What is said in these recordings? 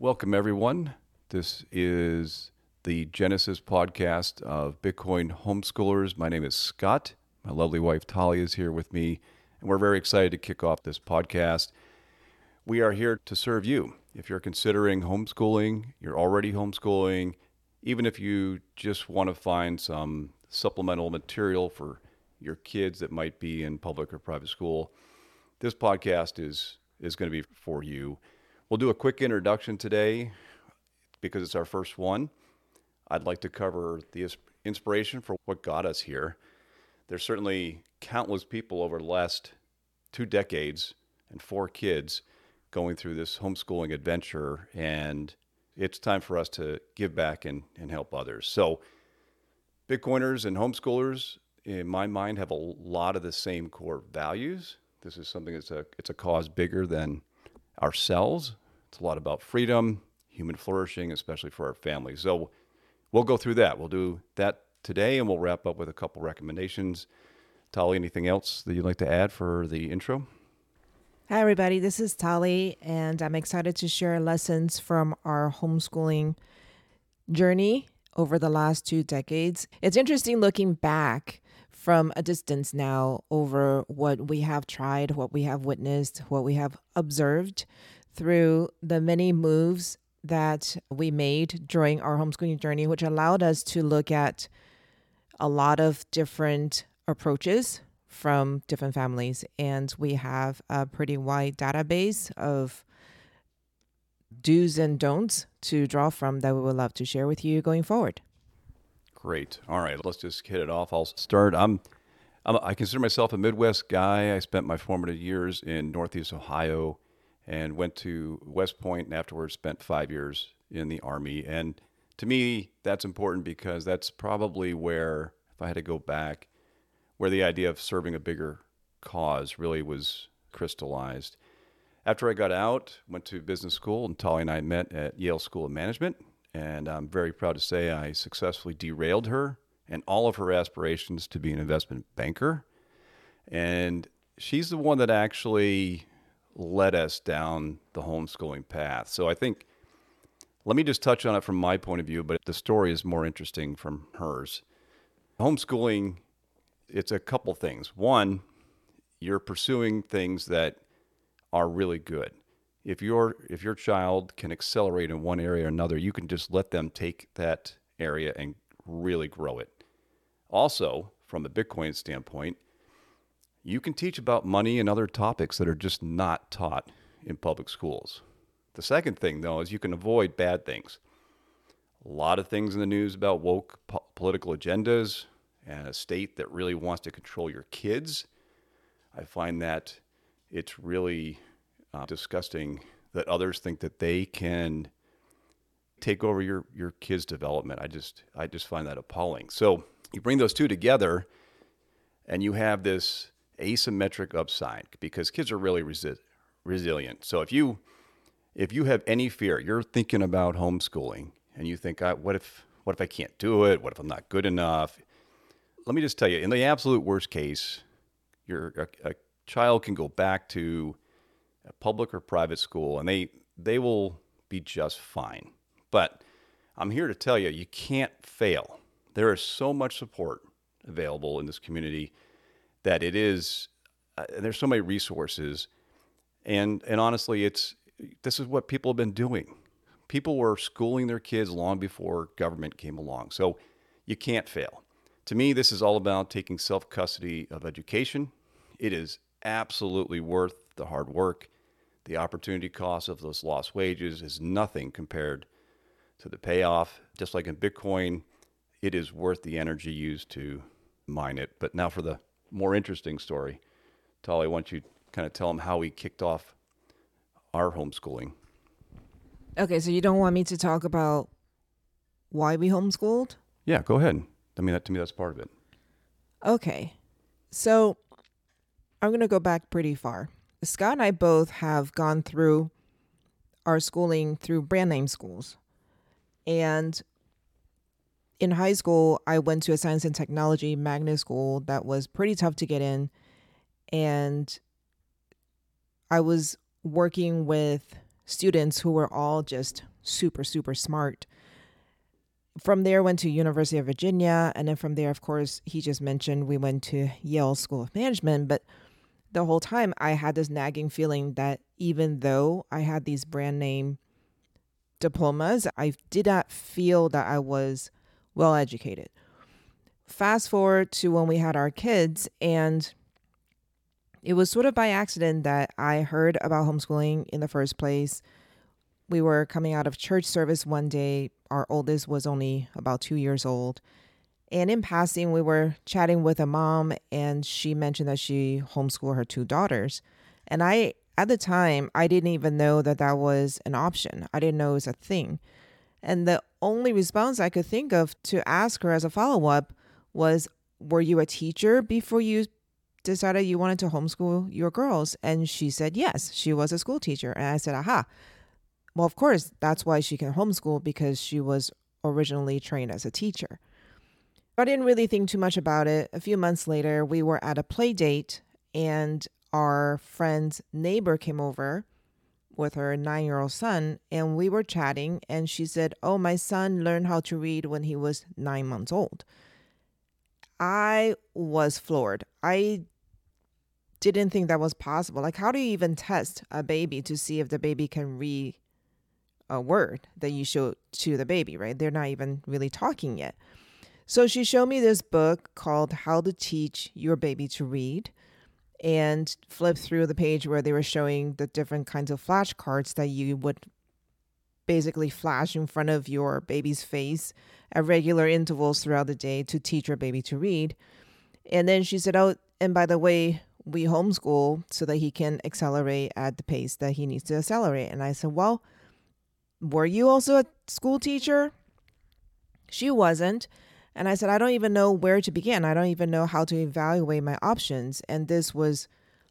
Welcome, everyone. This is the Genesis podcast of Bitcoin homeschoolers. My name is Scott. My lovely wife, Tali, is here with me, and we're very excited to kick off this podcast. We are here to serve you. If you're considering homeschooling, you're already homeschooling, even if you just want to find some supplemental material for your kids that might be in public or private school, this podcast is is going to be for you. We'll do a quick introduction today because it's our first one. I'd like to cover the inspiration for what got us here. There's certainly countless people over the last two decades and four kids going through this homeschooling adventure, and it's time for us to give back and, and help others. So, Bitcoiners and homeschoolers, in my mind, have a lot of the same core values. This is something that's a it's a cause bigger than ourselves. It's a lot about freedom, human flourishing, especially for our families. So we'll go through that. We'll do that today, and we'll wrap up with a couple recommendations. Tali, anything else that you'd like to add for the intro? Hi, everybody. This is Tali, and I'm excited to share lessons from our homeschooling journey over the last two decades. It's interesting looking back from a distance now over what we have tried, what we have witnessed, what we have observed through the many moves that we made during our homeschooling journey, which allowed us to look at a lot of different approaches from different families. And we have a pretty wide database of do's and don'ts to draw from that we would love to share with you going forward. Great. All right, let's just hit it off. I'll start. I'm, I'm I consider myself a Midwest guy. I spent my formative years in Northeast Ohio and went to West Point and afterwards spent five years in the Army. And to me, that's important because that's probably where, if I had to go back, where the idea of serving a bigger cause really was crystallized. After I got out, went to business school, and Tali and I met at Yale School of Management. And I'm very proud to say I successfully derailed her and all of her aspirations to be an investment banker. And she's the one that actually led us down the homeschooling path. So I think, let me just touch on it from my point of view, but the story is more interesting from hers. Homeschooling, it's a couple things. One, you're pursuing things that are really good. If your if your child can accelerate in one area or another, you can just let them take that area and really grow it. Also, from a Bitcoin standpoint, you can teach about money and other topics that are just not taught in public schools. The second thing, though, is you can avoid bad things. A lot of things in the news about woke po- political agendas and a state that really wants to control your kids. I find that it's really uh, disgusting that others think that they can take over your, your kids' development. I just I just find that appalling. So you bring those two together, and you have this asymmetric upside because kids are really resi- resilient. So if you if you have any fear, you're thinking about homeschooling, and you think, "What if what if I can't do it? What if I'm not good enough?" Let me just tell you, in the absolute worst case, your a, a child can go back to a public or private school, and they they will be just fine. But I'm here to tell you, you can't fail. There is so much support available in this community that it is uh, there's so many resources and and honestly it's this is what people have been doing. People were schooling their kids long before government came along so you can't fail. To me this is all about taking self custody of education. It is absolutely worth the hard work. The opportunity cost of those lost wages is nothing compared to the payoff. Just like in bitcoin it is worth the energy used to mine it. But now for the more interesting story. Tali, why don't you kind of tell them how we kicked off our homeschooling? Okay, so you don't want me to talk about why we homeschooled? Yeah, go ahead. I mean, that, to me, that's part of it. Okay, so I'm going to go back pretty far. Scott and I both have gone through our schooling through brand name schools. And in high school, I went to a science and technology magnet school that was pretty tough to get in. And I was working with students who were all just super, super smart. From there, went to University of Virginia, and then from there, of course, he just mentioned we went to Yale School of Management. But the whole time, I had this nagging feeling that even though I had these brand name diplomas, I did not feel that I was well educated. Fast forward to when we had our kids, and it was sort of by accident that I heard about homeschooling in the first place. We were coming out of church service one day. Our oldest was only about two years old. And in passing, we were chatting with a mom, and she mentioned that she homeschooled her two daughters. And I, at the time, I didn't even know that that was an option. I didn't know it was a thing. And the only response I could think of to ask her as a follow up was, Were you a teacher before you decided you wanted to homeschool your girls? And she said, Yes, she was a school teacher. And I said, Aha. Well, of course, that's why she can homeschool because she was originally trained as a teacher. I didn't really think too much about it. A few months later, we were at a play date, and our friend's neighbor came over with her nine year old son, and we were chatting. And she said, Oh, my son learned how to read when he was nine months old. I was floored. I didn't think that was possible. Like, how do you even test a baby to see if the baby can read a word that you show to the baby, right? They're not even really talking yet. So she showed me this book called How to Teach Your Baby to Read and flip through the page where they were showing the different kinds of flashcards that you would basically flash in front of your baby's face at regular intervals throughout the day to teach your baby to read. And then she said, Oh, and by the way, we homeschool so that he can accelerate at the pace that he needs to accelerate. And I said, Well, were you also a school teacher? She wasn't. And I said, I don't even know where to begin. I don't even know how to evaluate my options. And this was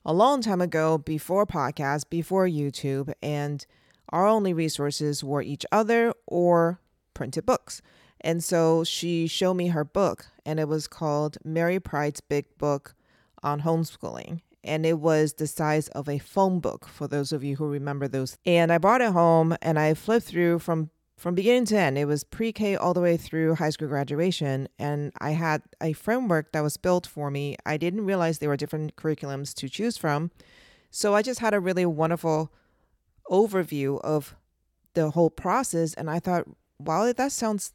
a long time ago, before podcast, before YouTube. And our only resources were each other or printed books. And so she showed me her book, and it was called Mary Pride's Big Book on Homeschooling. And it was the size of a phone book for those of you who remember those. And I brought it home and I flipped through from from beginning to end. It was pre K all the way through high school graduation. And I had a framework that was built for me. I didn't realize there were different curriculums to choose from. So I just had a really wonderful overview of the whole process. And I thought, wow, that sounds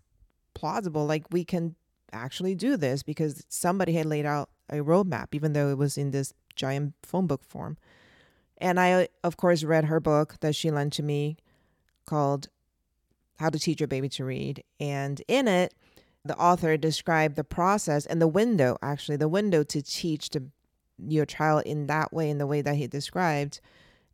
plausible. Like we can actually do this because somebody had laid out a roadmap, even though it was in this giant phone book form. And I, of course, read her book that she lent to me called How to Teach Your Baby to Read. And in it, the author described the process and the window, actually, the window to teach to your child in that way, in the way that he described,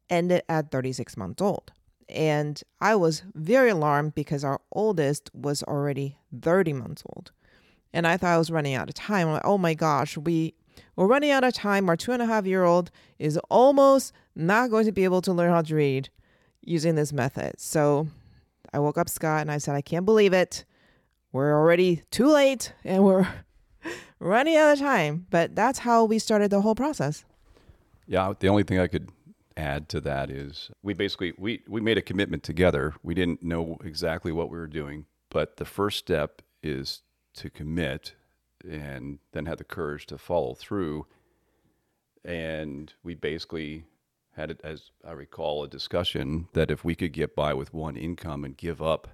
ended at 36 months old. And I was very alarmed because our oldest was already 30 months old. And I thought I was running out of time. I'm like, oh my gosh, we we're running out of time. Our two and a half year old is almost not going to be able to learn how to read using this method. So I woke up Scott and I said, I can't believe it. We're already too late and we're running out of time. But that's how we started the whole process. Yeah, the only thing I could add to that is we basically we we made a commitment together. We didn't know exactly what we were doing, but the first step is to commit and then have the courage to follow through. And we basically had as I recall, a discussion that if we could get by with one income and give up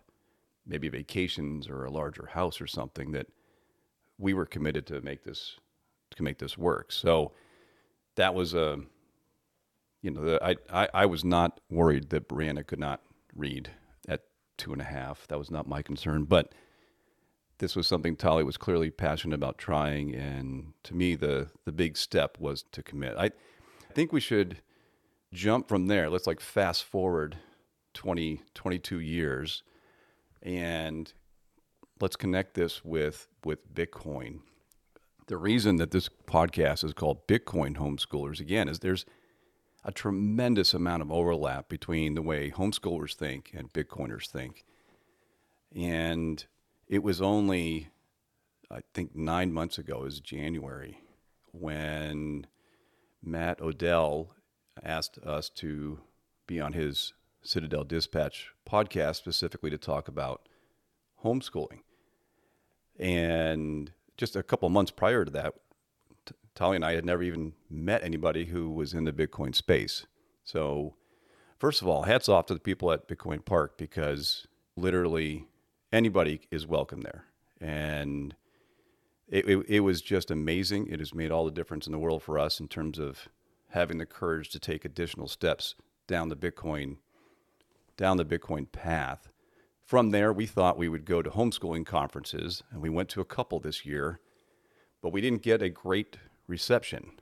maybe vacations or a larger house or something, that we were committed to make this to make this work. So that was a, you know, the, I, I I was not worried that Brianna could not read at two and a half. That was not my concern, but this was something Tali was clearly passionate about trying, and to me, the the big step was to commit. I, I think we should jump from there. Let's like fast forward 20, 22 years, and let's connect this with with Bitcoin. The reason that this podcast is called Bitcoin Homeschoolers again is there's a tremendous amount of overlap between the way homeschoolers think and Bitcoiners think. And it was only, I think, nine months ago, is January, when Matt Odell asked us to be on his Citadel Dispatch podcast specifically to talk about homeschooling. And just a couple months prior to that, Tali and I had never even met anybody who was in the Bitcoin space. So, first of all, hats off to the people at Bitcoin Park because literally anybody is welcome there. And it, it, it, was just amazing. It has made all the difference in the world for us in terms of having the courage to take additional steps down the Bitcoin down the Bitcoin path. From there, we thought we would go to homeschooling conferences, and we went to a couple this year, but we didn't get a great reception.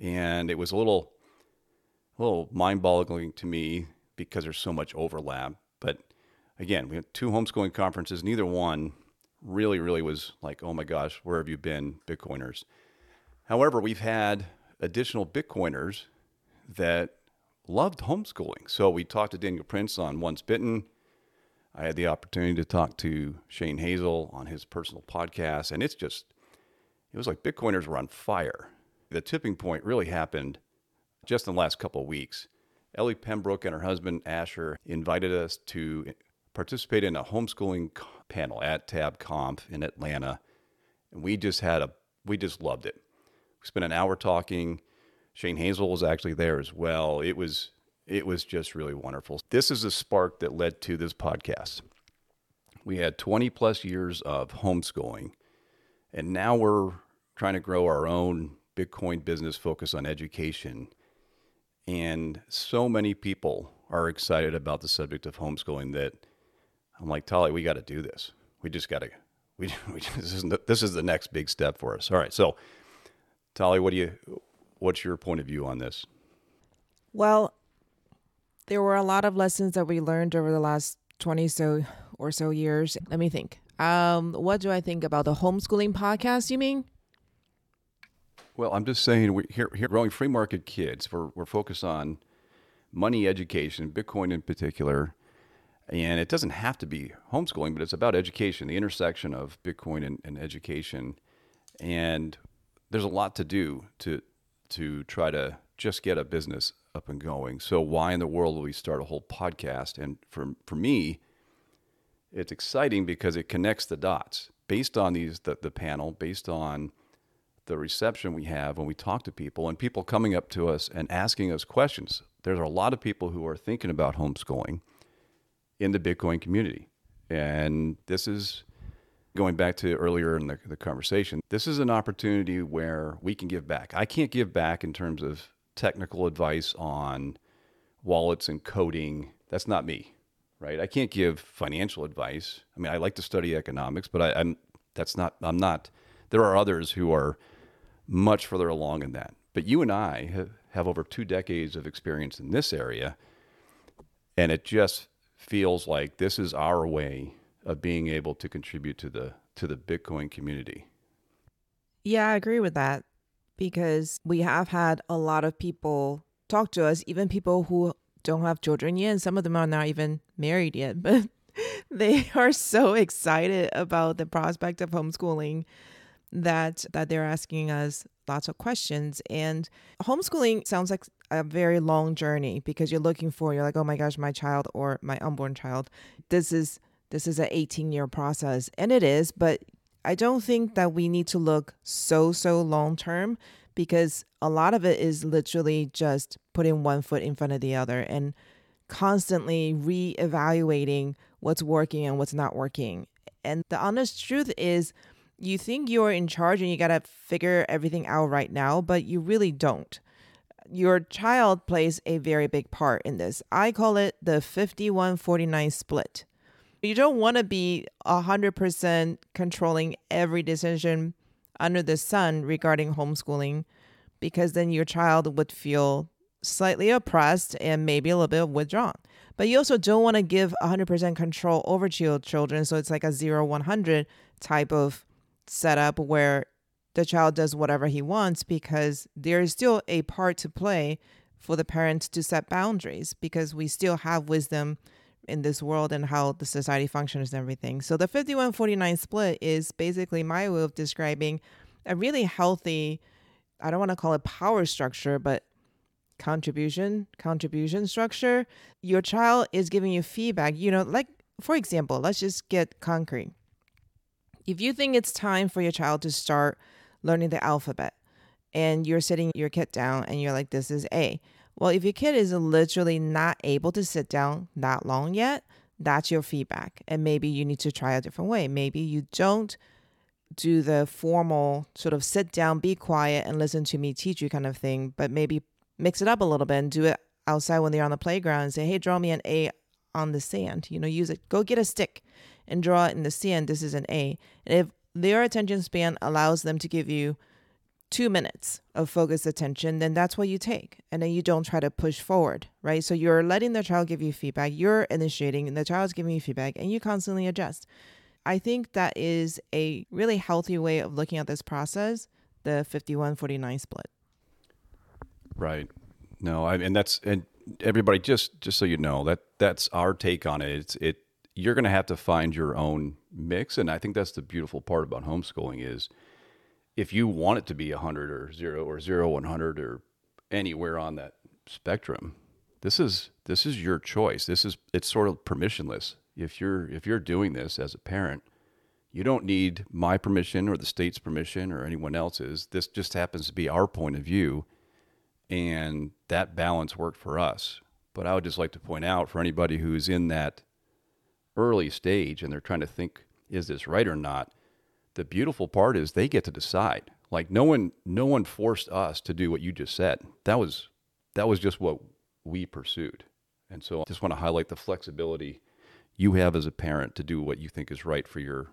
And it was a little, a little mind-boggling to me because there's so much overlap. But again, we had two homeschooling conferences. Neither one really, really was like, oh my gosh, where have you been, Bitcoiners? However, we've had additional Bitcoiners that loved homeschooling. So we talked to Daniel Prince on Once Bitten. I had the opportunity to talk to Shane Hazel on his personal podcast, and it's just, it was like Bitcoiners were on fire. The tipping point really happened just in the last couple of weeks. Ellie Pembroke and her husband Asher invited us to participate in a homeschooling panel at TabConf in Atlanta, and we just had a we just loved it. Spent an hour talking. Shane Hazel was actually there as well. It was it was just really wonderful. This is a spark that led to this podcast. We had 20 plus years of homeschooling, and now we're trying to grow our own Bitcoin business focus on education. And so many people are excited about the subject of homeschooling that I'm like, Tali, we got to do this. We just got to, we, we this, is the, this is the next big step for us. All right. So, Tali, what do you, what's your point of view on this? Well, there were a lot of lessons that we learned over the last 20 so or so years. Let me think. Um, what do I think about the homeschooling podcast, you mean? Well, I'm just saying, we here, here growing free market kids, we're, we're focused on money education, Bitcoin in particular. And it doesn't have to be homeschooling, but it's about education, the intersection of Bitcoin and, and education. And there's a lot to do to to try to just get a business up and going. So why in the world would we start a whole podcast? And for for me, it's exciting because it connects the dots based on these the, the panel, based on the reception we have when we talk to people and people coming up to us and asking us questions. There's a lot of people who are thinking about homeschooling in the Bitcoin community. And this is going back to earlier in the, the conversation, this is an opportunity where we can give back. I can't give back in terms of technical advice on wallets and coding. That's not me, right? I can't give financial advice. I mean, I like to study economics, but I, am that's not. I'm not. There are others who are much further along in that. But you and I have, have over two decades of experience in this area, and it just feels like this is our way of being able to contribute to the to the Bitcoin community. Yeah, I agree with that because we have had a lot of people talk to us, even people who don't have children yet, and some of them are not even married yet, but they are so excited about the prospect of homeschooling that that they're asking us lots of questions and homeschooling sounds like a very long journey because you're looking for you're like oh my gosh my child or my unborn child this is this is an 18 year process and it is but i don't think that we need to look so so long term because a lot of it is literally just putting one foot in front of the other and constantly re-evaluating what's working and what's not working and the honest truth is you think you're in charge and you got to figure everything out right now, but you really don't. Your child plays a very big part in this. I call it the 51 49 split. You don't want to be 100% controlling every decision under the sun regarding homeschooling because then your child would feel slightly oppressed and maybe a little bit withdrawn. But you also don't want to give 100% control over to your children. So it's like a 0 100 type of setup where the child does whatever he wants because there is still a part to play for the parents to set boundaries because we still have wisdom in this world and how the society functions and everything. So the 5149 split is basically my way of describing a really healthy, I don't want to call it power structure, but contribution contribution structure, your child is giving you feedback. You know, like for example, let's just get concrete. If you think it's time for your child to start learning the alphabet and you're sitting your kid down and you're like, this is A. Well, if your kid is literally not able to sit down that long yet, that's your feedback. And maybe you need to try a different way. Maybe you don't do the formal sort of sit down, be quiet, and listen to me teach you kind of thing, but maybe mix it up a little bit and do it outside when they're on the playground and say, hey, draw me an A on the sand. You know, use it. Go get a stick and draw it in the sand. This is an A. And if their attention span allows them to give you two minutes of focused attention, then that's what you take. And then you don't try to push forward, right? So you're letting the child give you feedback, you're initiating, and the child's giving you feedback, and you constantly adjust. I think that is a really healthy way of looking at this process, the 51 49 split. Right. No, I and that's and everybody just just so you know that that's our take on it. It's it you're going to have to find your own mix and I think that's the beautiful part about homeschooling is if you want it to be 100 or 0 or 0 100 or anywhere on that spectrum, this is this is your choice. This is it's sort of permissionless. If you're if you're doing this as a parent, you don't need my permission or the state's permission or anyone else's. This just happens to be our point of view and that balance worked for us. But I would just like to point out for anybody who's in that early stage and they're trying to think, is this right or not? The beautiful part is they get to decide. Like no one, no one forced us to do what you just said. That was, that was just what we pursued. And so I just want to highlight the flexibility you have as a parent to do what you think is right for your,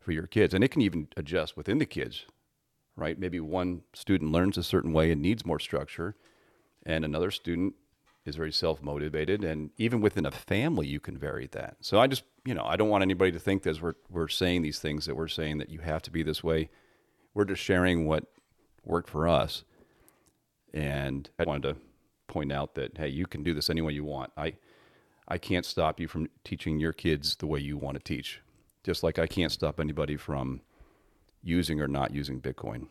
for your kids. And it can even adjust within the kids right? Maybe one student learns a certain way and needs more structure, and another student is very self motivated. And even within a family, you can vary that. So I just, you know, I don't want anybody to think that as we're, we're saying these things that we're saying that you have to be this way. We're just sharing what worked for us. And I wanted to point out that, hey, you can do this any way you want. I, I can't stop you from teaching your kids the way you want to teach, just like I can't stop anybody from using or not using Bitcoin.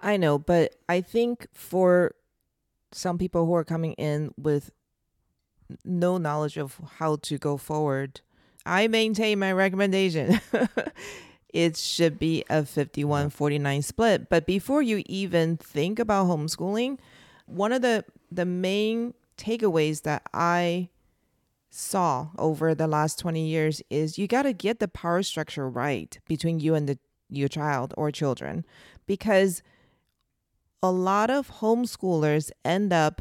I know, but I think for some people who are coming in with no knowledge of how to go forward, I maintain my recommendation. it should be a 51 49 split. But before you even think about homeschooling, one of the, the main takeaways that I saw over the last 20 years is you got to get the power structure right between you and the your child or children because a lot of homeschoolers end up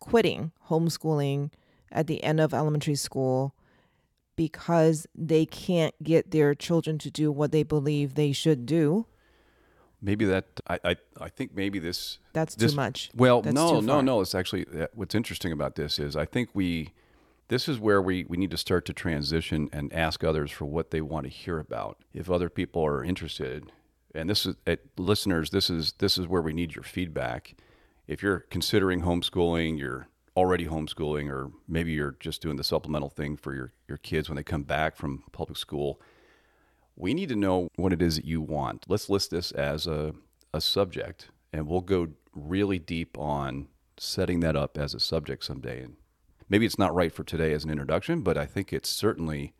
quitting homeschooling at the end of elementary school because they can't get their children to do what they believe they should do. Maybe that I I, I think maybe this that's this, too much. Well, That's no, no, no. It's actually uh, what's interesting about this is I think we this is where we, we need to start to transition and ask others for what they want to hear about. If other people are interested, and this is uh, listeners, this is this is where we need your feedback. If you're considering homeschooling, you're already homeschooling, or maybe you're just doing the supplemental thing for your, your kids when they come back from public school, we need to know what it is that you want. Let's list this as a, a subject, and we'll go really deep on setting that up as a subject someday. And maybe it's not right for today as an introduction, but I think it's certainly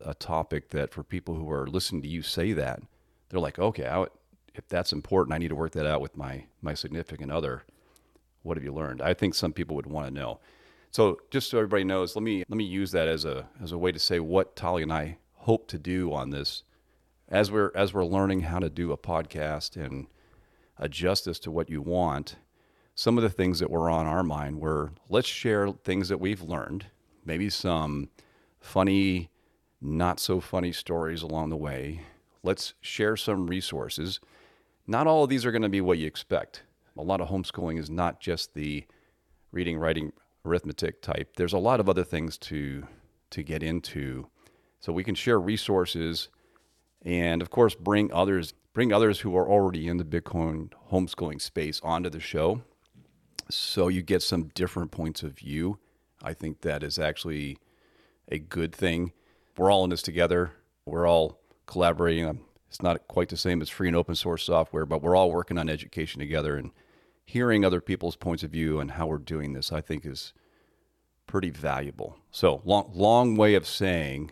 a topic that for people who are listening to you say that, they're like, okay, I, if that's important, I need to work that out with my my significant other. What have you learned? I think some people would want to know. So just so everybody knows, let me let me use that as a as a way to say what Tali and I hope to do on this as we're as we're learning how to do a podcast and adjust this to what you want. Some of the things that were on our mind were let's share things that we've learned, maybe some funny, not so funny stories along the way. Let's share some resources. Not all of these are going to be what you expect. A lot of homeschooling is not just the reading, writing, arithmetic type. There's a lot of other things to to get into. So we can share resources and of course bring others bring others who are already in the Bitcoin homeschooling space onto the show so you get some different points of view. I think that is actually a good thing. We're all in this together. We're all collaborating. It's not quite the same as free and open source software, but we're all working on education together. And hearing other people's points of view and how we're doing this, I think is pretty valuable. So, long, long way of saying,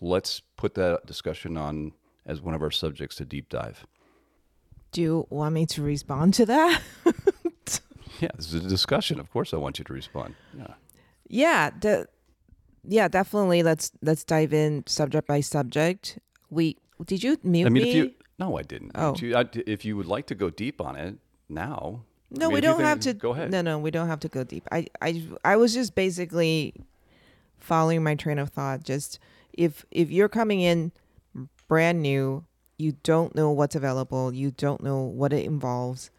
let's put that discussion on as one of our subjects to deep dive. Do you want me to respond to that? yeah, this is a discussion. Of course, I want you to respond. Yeah. Yeah. The, yeah, definitely. Let's let's dive in subject by subject. We did you mute I mean, me? if you no, I didn't. Oh. You- I- if you would like to go deep on it now, No, I mean, we don't have to. Go ahead. No, no, we don't have to go deep. I, I, I was just basically following my train of thought. Just if if you're coming in brand new, you don't know what's available, you don't know what it involves,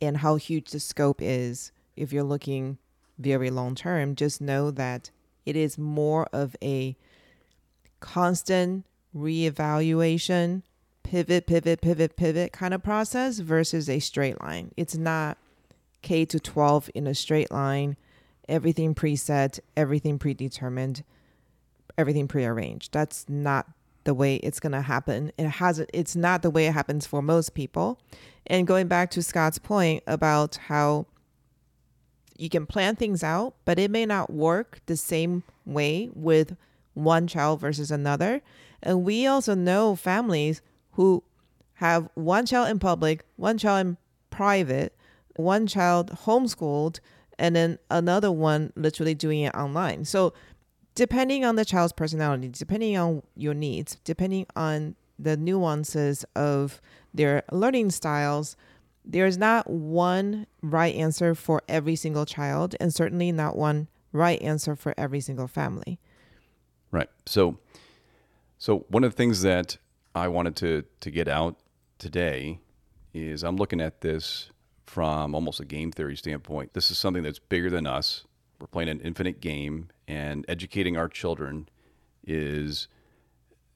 and how huge the scope is. If you're looking very long term, just know that it is more of a constant reevaluation pivot, pivot, pivot, pivot kind of process versus a straight line. It's not K to 12 in a straight line, everything preset, everything predetermined, everything prearranged. That's not the way it's going to happen. It hasn't it's not the way it happens for most people. And going back to Scott's point about how you can plan things out, but it may not work the same way with one child versus another. And we also know families who have one child in public, one child in private, one child homeschooled, and then another one literally doing it online. So, depending on the child's personality, depending on your needs, depending on the nuances of their learning styles, there's not one right answer for every single child, and certainly not one right answer for every single family. Right. So, so one of the things that I wanted to to get out today is I'm looking at this from almost a game theory standpoint. This is something that's bigger than us. We're playing an infinite game, and educating our children is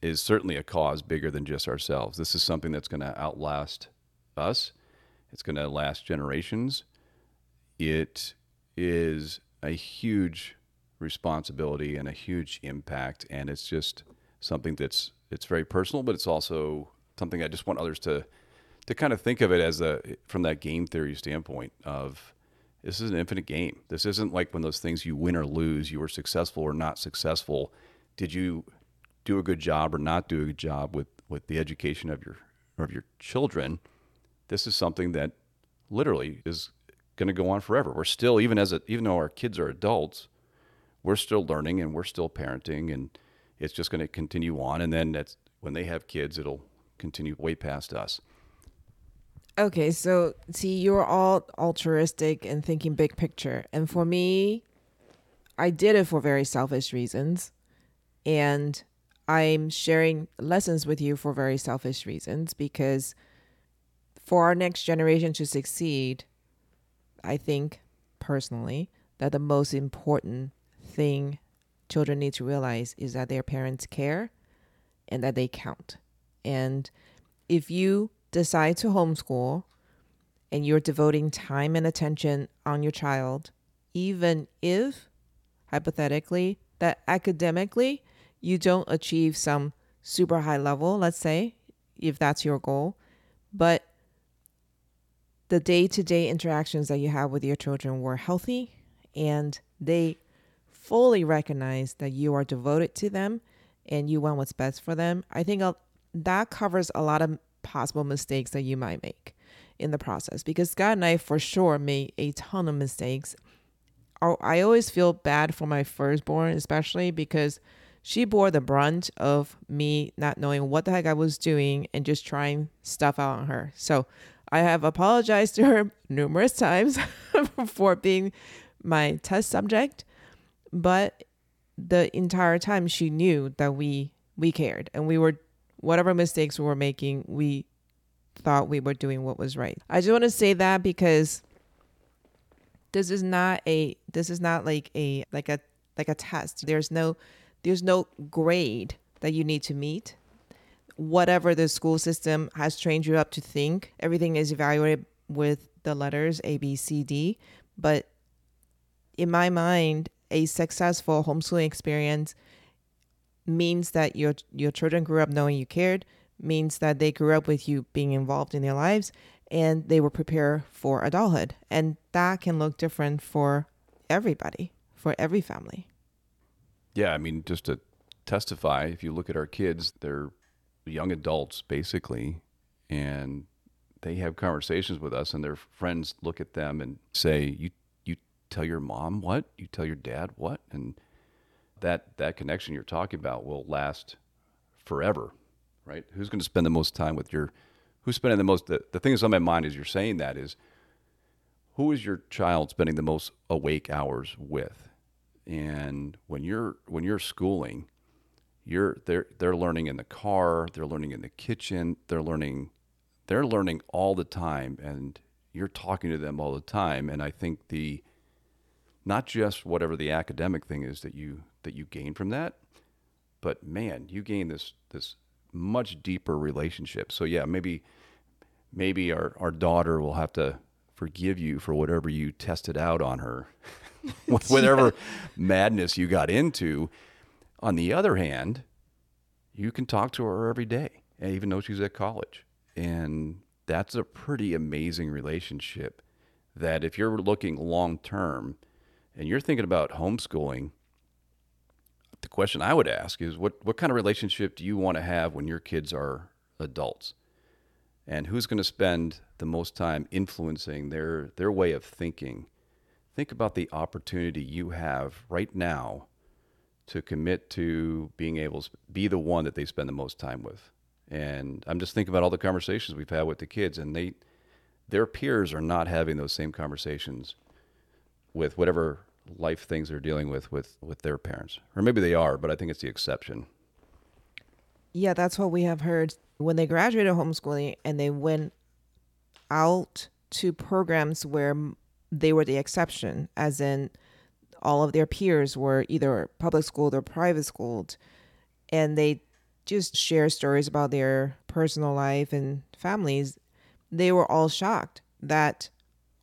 is certainly a cause bigger than just ourselves. This is something that's going to outlast us. It's going to last generations. It is a huge responsibility and a huge impact, and it's just something that's it's very personal, but it's also something I just want others to to kind of think of it as a from that game theory standpoint of this is an infinite game. This isn't like when those things you win or lose, you were successful or not successful. Did you do a good job or not do a good job with with the education of your of your children? This is something that literally is going to go on forever. We're still even as a, even though our kids are adults, we're still learning and we're still parenting and it's just going to continue on and then that's when they have kids it'll continue way past us. Okay, so see, you're all altruistic and thinking big picture. And for me, I did it for very selfish reasons. And I'm sharing lessons with you for very selfish reasons because for our next generation to succeed, I think personally that the most important thing children need to realize is that their parents care and that they count. And if you decide to homeschool and you're devoting time and attention on your child, even if hypothetically that academically you don't achieve some super high level, let's say, if that's your goal, but the day to day interactions that you have with your children were healthy and they fully recognize that you are devoted to them and you want what's best for them, I think uh, that covers a lot of possible mistakes that you might make in the process. Because Scott and I, for sure, made a ton of mistakes. I always feel bad for my firstborn, especially because she bore the brunt of me not knowing what the heck I was doing and just trying stuff out on her. So I have apologized to her numerous times for being my test subject, but the entire time she knew that we we cared and we were whatever mistakes we were making, we thought we were doing what was right. I just want to say that because this is not a this is not like a like a like a test. There's no there's no grade that you need to meet. Whatever the school system has trained you up to think, everything is evaluated with the letters A, B, C, D. But in my mind, a successful homeschooling experience means that your your children grew up knowing you cared, means that they grew up with you being involved in their lives, and they were prepared for adulthood. And that can look different for everybody, for every family. Yeah, I mean, just to testify, if you look at our kids, they're young adults basically, and they have conversations with us, and their friends look at them and say, "You, tell your mom what? You tell your dad what?" And that that connection you're talking about will last forever, right? Who's going to spend the most time with your who's spending the most the, the thing that's on my mind as you're saying that is who is your child spending the most awake hours with and when you're when you're schooling you're they're they're learning in the car they're learning in the kitchen they're learning they're learning all the time and you're talking to them all the time and i think the not just whatever the academic thing is that you that you gain from that but man you gain this this much deeper relationship so yeah maybe maybe our, our daughter will have to forgive you for whatever you tested out on her, whatever madness you got into. On the other hand, you can talk to her every day, even though she's at college. And that's a pretty amazing relationship that if you're looking long term and you're thinking about homeschooling, the question I would ask is what, what kind of relationship do you want to have when your kids are adults? and who's going to spend the most time influencing their their way of thinking think about the opportunity you have right now to commit to being able to be the one that they spend the most time with and i'm just thinking about all the conversations we've had with the kids and they their peers are not having those same conversations with whatever life things they're dealing with with with their parents. Or maybe they are but i think it's the exception. Yeah that's what we have heard. When they graduated homeschooling and they went out to programs where they were the exception, as in all of their peers were either public schooled or private schooled, and they just share stories about their personal life and families, they were all shocked that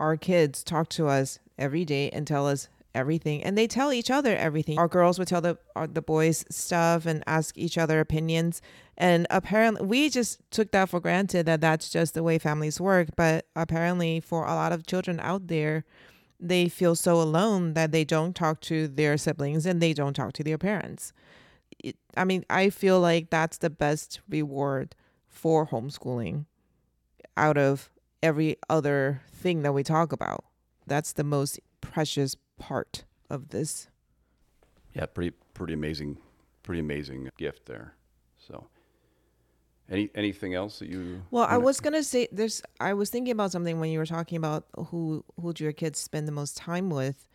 our kids talk to us every day and tell us everything and they tell each other everything. Our girls would tell the the boys stuff and ask each other opinions and apparently we just took that for granted that that's just the way families work but apparently for a lot of children out there they feel so alone that they don't talk to their siblings and they don't talk to their parents. It, i mean i feel like that's the best reward for homeschooling out of every other thing that we talk about. That's the most precious part of this. Yeah, pretty pretty amazing, pretty amazing gift there. So, any anything else that you? Well, I was gonna say there's. I was thinking about something when you were talking about who who do your kids spend the most time with,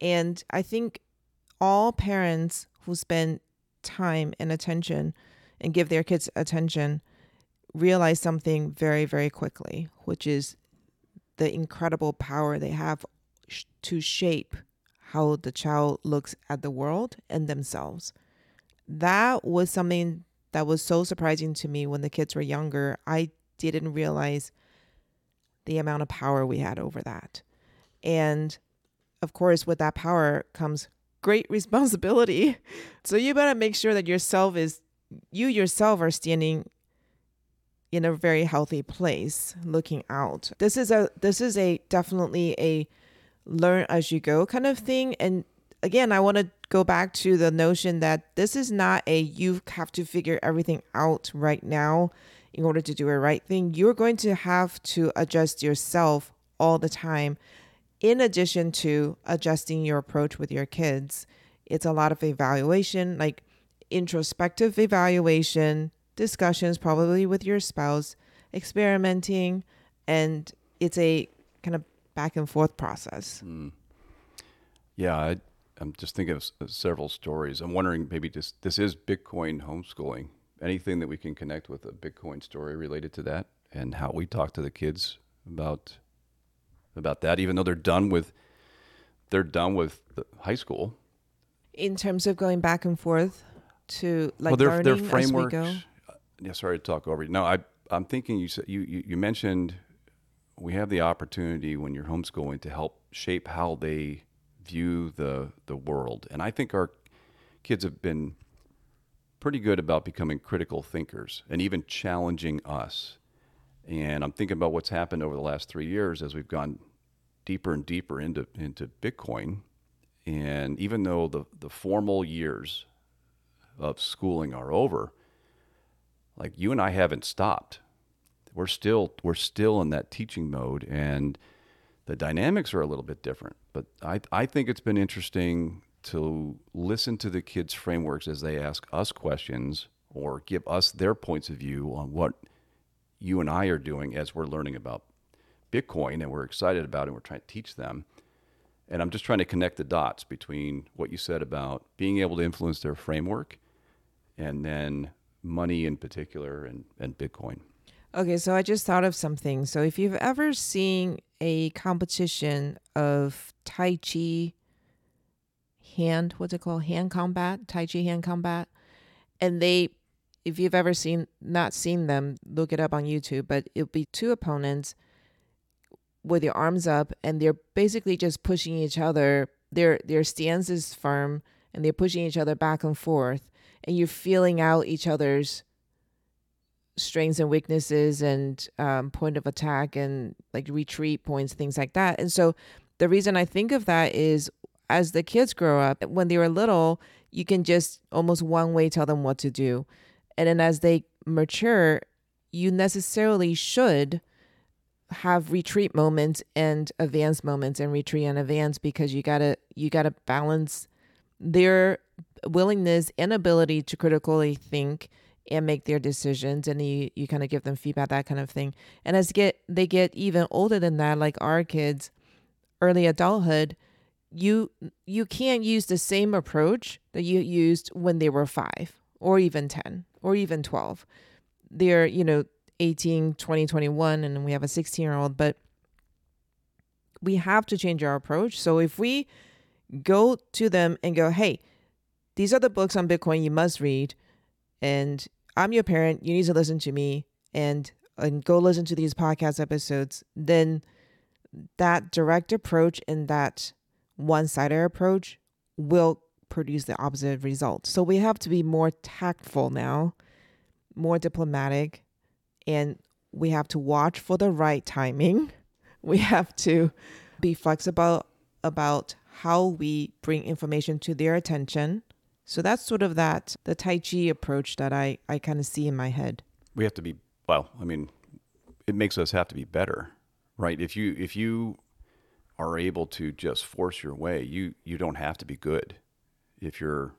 and I think all parents who spend time and attention and give their kids attention realize something very very quickly, which is the incredible power they have to shape how the child looks at the world and themselves. That was something that was so surprising to me when the kids were younger. I didn't realize the amount of power we had over that. And of course, with that power comes great responsibility. So you better make sure that yourself is you yourself are standing in a very healthy place looking out. This is a this is a definitely a learn as you go kind of thing. And again, I want to go back to the notion that this is not a you have to figure everything out right now in order to do a right thing. You're going to have to adjust yourself all the time, in addition to adjusting your approach with your kids. It's a lot of evaluation, like introspective evaluation, discussions probably with your spouse, experimenting, and it's a kind of back and forth process. Mm. Yeah, I, am just thinking of several stories. I'm wondering maybe just this is Bitcoin homeschooling. Anything that we can connect with a Bitcoin story related to that, and how we talk to the kids about about that, even though they're done with they're done with high school. In terms of going back and forth to like well, their, learning their frameworks. as we go. Yeah, sorry to talk over you. No, I I'm thinking you said you, you, you mentioned we have the opportunity when you're homeschooling to help shape how they view the the world. And I think our kids have been pretty good about becoming critical thinkers and even challenging us. And I'm thinking about what's happened over the last three years as we've gone deeper and deeper into into Bitcoin. And even though the, the formal years of schooling are over, like you and I haven't stopped. We're still we're still in that teaching mode and the dynamics are a little bit different. But I I think it's been interesting to listen to the kids' frameworks as they ask us questions or give us their points of view on what you and I are doing as we're learning about Bitcoin and we're excited about it and we're trying to teach them. And I'm just trying to connect the dots between what you said about being able to influence their framework and then money in particular and, and Bitcoin. Okay, so I just thought of something. So if you've ever seen a competition of Tai Chi hand, what's it called? Hand combat, Tai Chi hand combat. And they, if you've ever seen, not seen them, look it up on YouTube, but it'll be two opponents with their arms up and they're basically just pushing each other. Their, their stance is firm and they're pushing each other back and forth. And you're feeling out each other's strengths and weaknesses and um, point of attack and like retreat points, things like that. And so the reason I think of that is as the kids grow up, when they were little, you can just almost one way tell them what to do. And then as they mature, you necessarily should have retreat moments and advance moments and retreat and advance because you gotta you gotta balance their willingness and ability to critically think and make their decisions and you, you kind of give them feedback that kind of thing. And as get they get even older than that like our kids early adulthood you you can't use the same approach that you used when they were 5 or even 10 or even 12 they're you know 18 20 21 and we have a 16 year old but we have to change our approach. So if we go to them and go hey these are the books on bitcoin you must read and i'm your parent you need to listen to me and and go listen to these podcast episodes then that direct approach and that one sided approach will produce the opposite result. So we have to be more tactful now, more diplomatic, and we have to watch for the right timing. We have to be flexible about how we bring information to their attention. So that's sort of that the Tai Chi approach that I, I kind of see in my head. We have to be well, I mean, it makes us have to be better, right? If you if you are able to just force your way, you you don't have to be good. If you're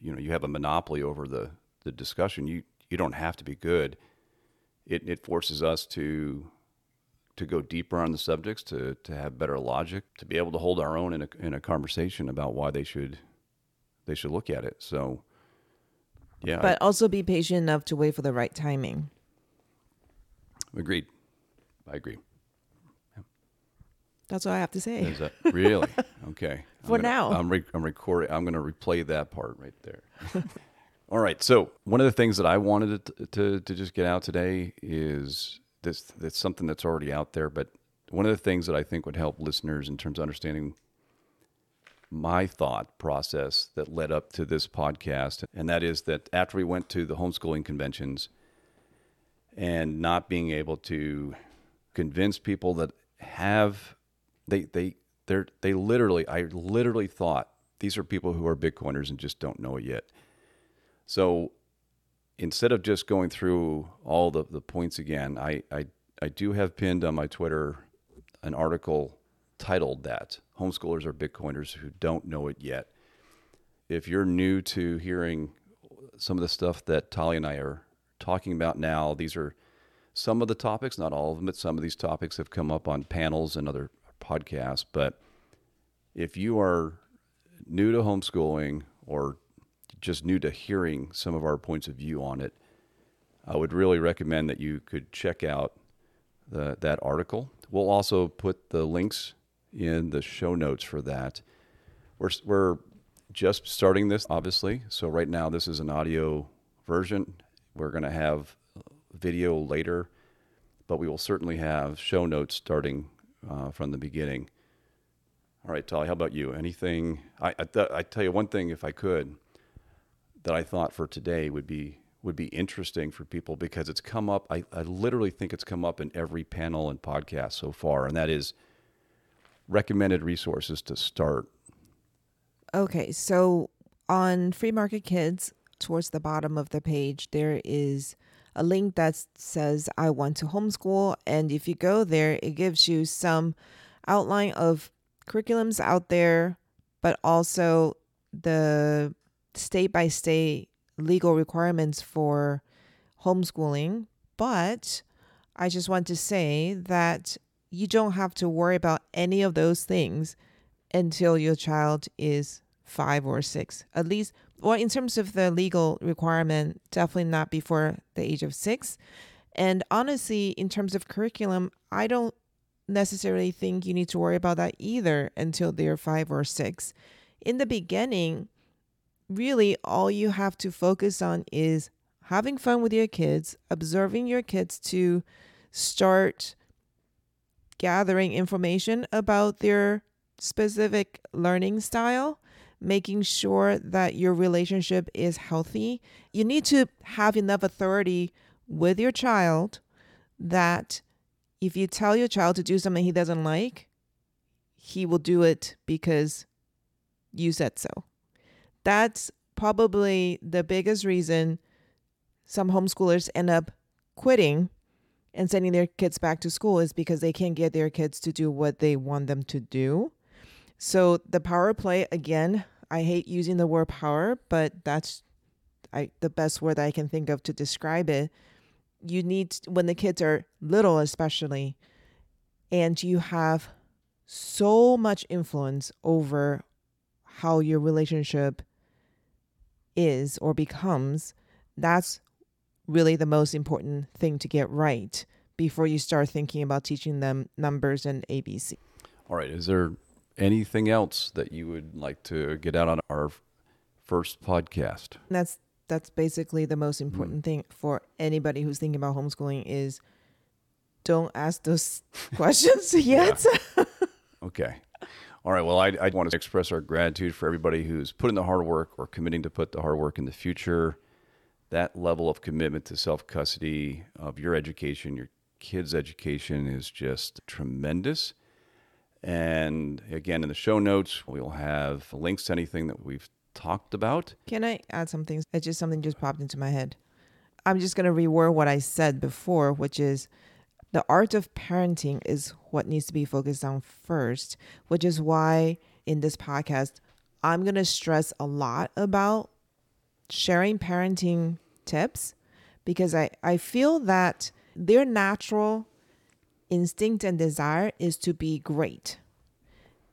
you know, you have a monopoly over the the discussion, you you don't have to be good. It it forces us to to go deeper on the subjects, to to have better logic, to be able to hold our own in a in a conversation about why they should they should look at it. So yeah. But also be patient enough to wait for the right timing. Agreed. I agree. That's all I have to say. Is that really okay? For I'm gonna, now. I'm re- I'm recording. I'm going to replay that part right there. All right. So one of the things that I wanted to, to to just get out today is this. That's something that's already out there, but one of the things that I think would help listeners in terms of understanding my thought process that led up to this podcast, and that is that after we went to the homeschooling conventions and not being able to convince people that have they they they're they literally I literally thought these are people who are Bitcoiners and just don't know it yet. So instead of just going through all the, the points again, I, I I do have pinned on my Twitter an article titled that homeschoolers are Bitcoiners who don't know it yet. If you're new to hearing some of the stuff that Tali and I are talking about now, these are some of the topics, not all of them, but some of these topics have come up on panels and other podcasts. But if you are new to homeschooling or just new to hearing some of our points of view on it, I would really recommend that you could check out the, that article. We'll also put the links in the show notes for that. We're, we're just starting this, obviously. So, right now, this is an audio version. We're going to have video later, but we will certainly have show notes starting uh, from the beginning. All right, Tali, how about you? Anything? I, I, th- I tell you one thing, if I could, that I thought for today would be would be interesting for people because it's come up. I, I literally think it's come up in every panel and podcast so far, and that is recommended resources to start. Okay, so on Free Market Kids, towards the bottom of the page, there is a link that says I want to homeschool. And if you go there, it gives you some outline of curriculums out there, but also the state by state legal requirements for homeschooling. But I just want to say that you don't have to worry about any of those things until your child is five or six. At least, well, in terms of the legal requirement, definitely not before the age of six. And honestly, in terms of curriculum, I don't necessarily think you need to worry about that either until they're five or six. In the beginning, really all you have to focus on is having fun with your kids, observing your kids to start gathering information about their specific learning style, making sure that your relationship is healthy. You need to have enough authority with your child that if you tell your child to do something he doesn't like, he will do it because you said so. That's probably the biggest reason some homeschoolers end up quitting and sending their kids back to school is because they can't get their kids to do what they want them to do. So the power play again, I hate using the word power, but that's I the best word that I can think of to describe it you need when the kids are little especially and you have so much influence over how your relationship is or becomes that's really the most important thing to get right before you start thinking about teaching them numbers and abc all right is there anything else that you would like to get out on our first podcast that's that's basically the most important mm. thing for anybody who's thinking about homeschooling is don't ask those questions yet. okay. All right. Well, I, I want to express our gratitude for everybody who's putting the hard work or committing to put the hard work in the future. That level of commitment to self custody of your education, your kids' education, is just tremendous. And again, in the show notes, we'll have links to anything that we've talked about. Can I add something? It's just something just popped into my head. I'm just going to reword what I said before, which is the art of parenting is what needs to be focused on first, which is why in this podcast, I'm going to stress a lot about sharing parenting tips because I, I feel that their natural instinct and desire is to be great.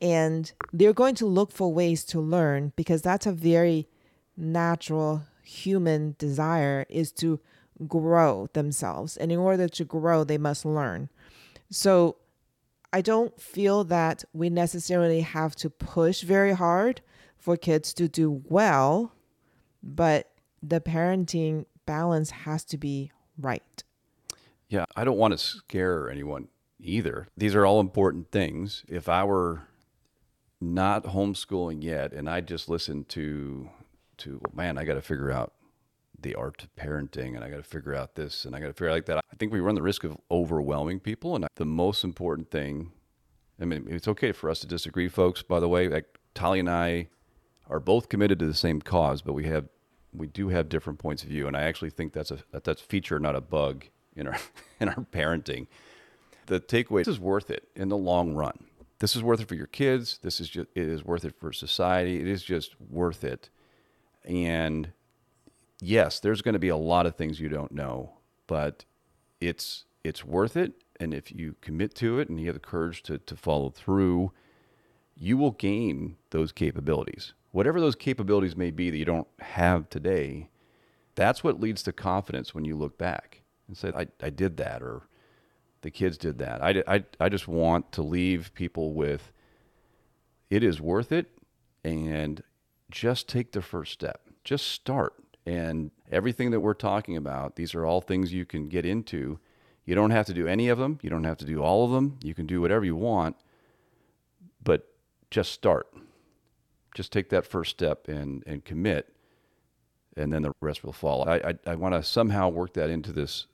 And they're going to look for ways to learn because that's a very natural human desire is to grow themselves. And in order to grow they must learn. So i don't feel that we necessarily have to push very hard for kids to do well but the parenting balance has to be right yeah i don't want to scare anyone either these are all important things if i were not homeschooling yet, and I just listened to to man, I got to figure out the art of parenting, and I got to figure out this, and I got to figure out like that. I think we run the risk of overwhelming people, and the most important thing. I mean, it's okay for us to disagree, folks. By the way, like Tali and I are both committed to the same cause, but we have we do have different points of view, and I actually think that's a that, that's a feature, not a bug in our in our parenting. The takeaway is worth it in the long run this is worth it for your kids. This is just it is worth it for society. It is just worth it. And yes, there's going to be a lot of things you don't know, but it's it's worth it. And if you commit to it and you have the courage to, to follow through, you will gain those capabilities. Whatever those capabilities may be that you don't have today, that's what leads to confidence when you look back and say, I, I did that or the kids did that. I, I, I just want to leave people with it is worth it and just take the first step. Just start. And everything that we're talking about, these are all things you can get into. You don't have to do any of them, you don't have to do all of them. You can do whatever you want, but just start. Just take that first step and, and commit. and then the rest will follow. I, I, I want to somehow work that into this,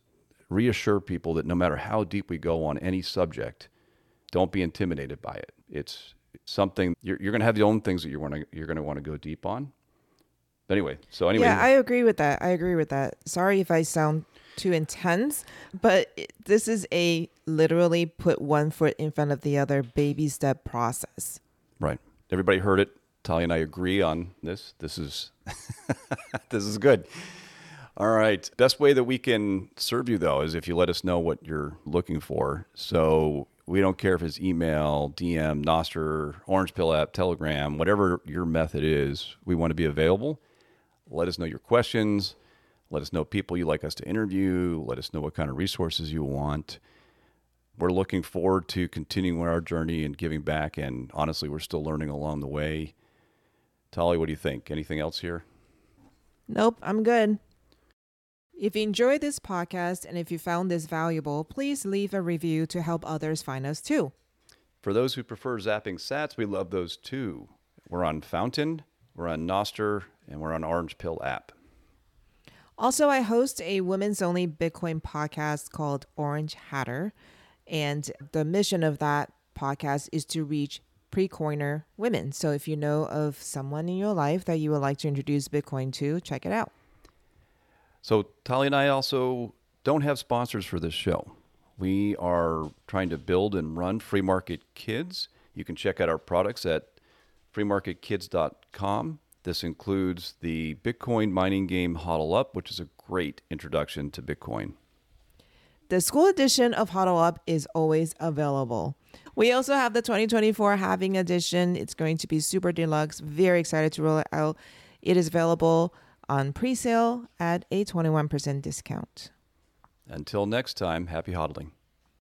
reassure people that no matter how deep we go on any subject, don't be intimidated by it. It's something you're, you're going to have your own things that you want to you're going to want to go deep on. Anyway, so anyway, Yeah, I agree with that. I agree with that. Sorry if I sound too intense, but it, this is a literally put one foot in front of the other baby step process. right. Everybody heard it. Tali and I agree on this. This is this is good. All right. Best way that we can serve you though is if you let us know what you're looking for. So we don't care if it's email, DM, Nostr, Orange Pill app, Telegram, whatever your method is, we want to be available. Let us know your questions. Let us know people you'd like us to interview. Let us know what kind of resources you want. We're looking forward to continuing our journey and giving back. And honestly, we're still learning along the way. Tali, what do you think? Anything else here? Nope, I'm good. If you enjoyed this podcast and if you found this valuable, please leave a review to help others find us too. For those who prefer zapping sats, we love those too. We're on Fountain, we're on Nostr, and we're on Orange Pill app. Also, I host a women's only Bitcoin podcast called Orange Hatter. And the mission of that podcast is to reach pre coiner women. So if you know of someone in your life that you would like to introduce Bitcoin to, check it out. So, Tali and I also don't have sponsors for this show. We are trying to build and run Free Market Kids. You can check out our products at freemarketkids.com. This includes the Bitcoin mining game Hodl Up, which is a great introduction to Bitcoin. The school edition of Hodl Up is always available. We also have the 2024 Halving Edition. It's going to be super deluxe. Very excited to roll it out. It is available on pre sale at a 21% discount. Until next time, happy hodling.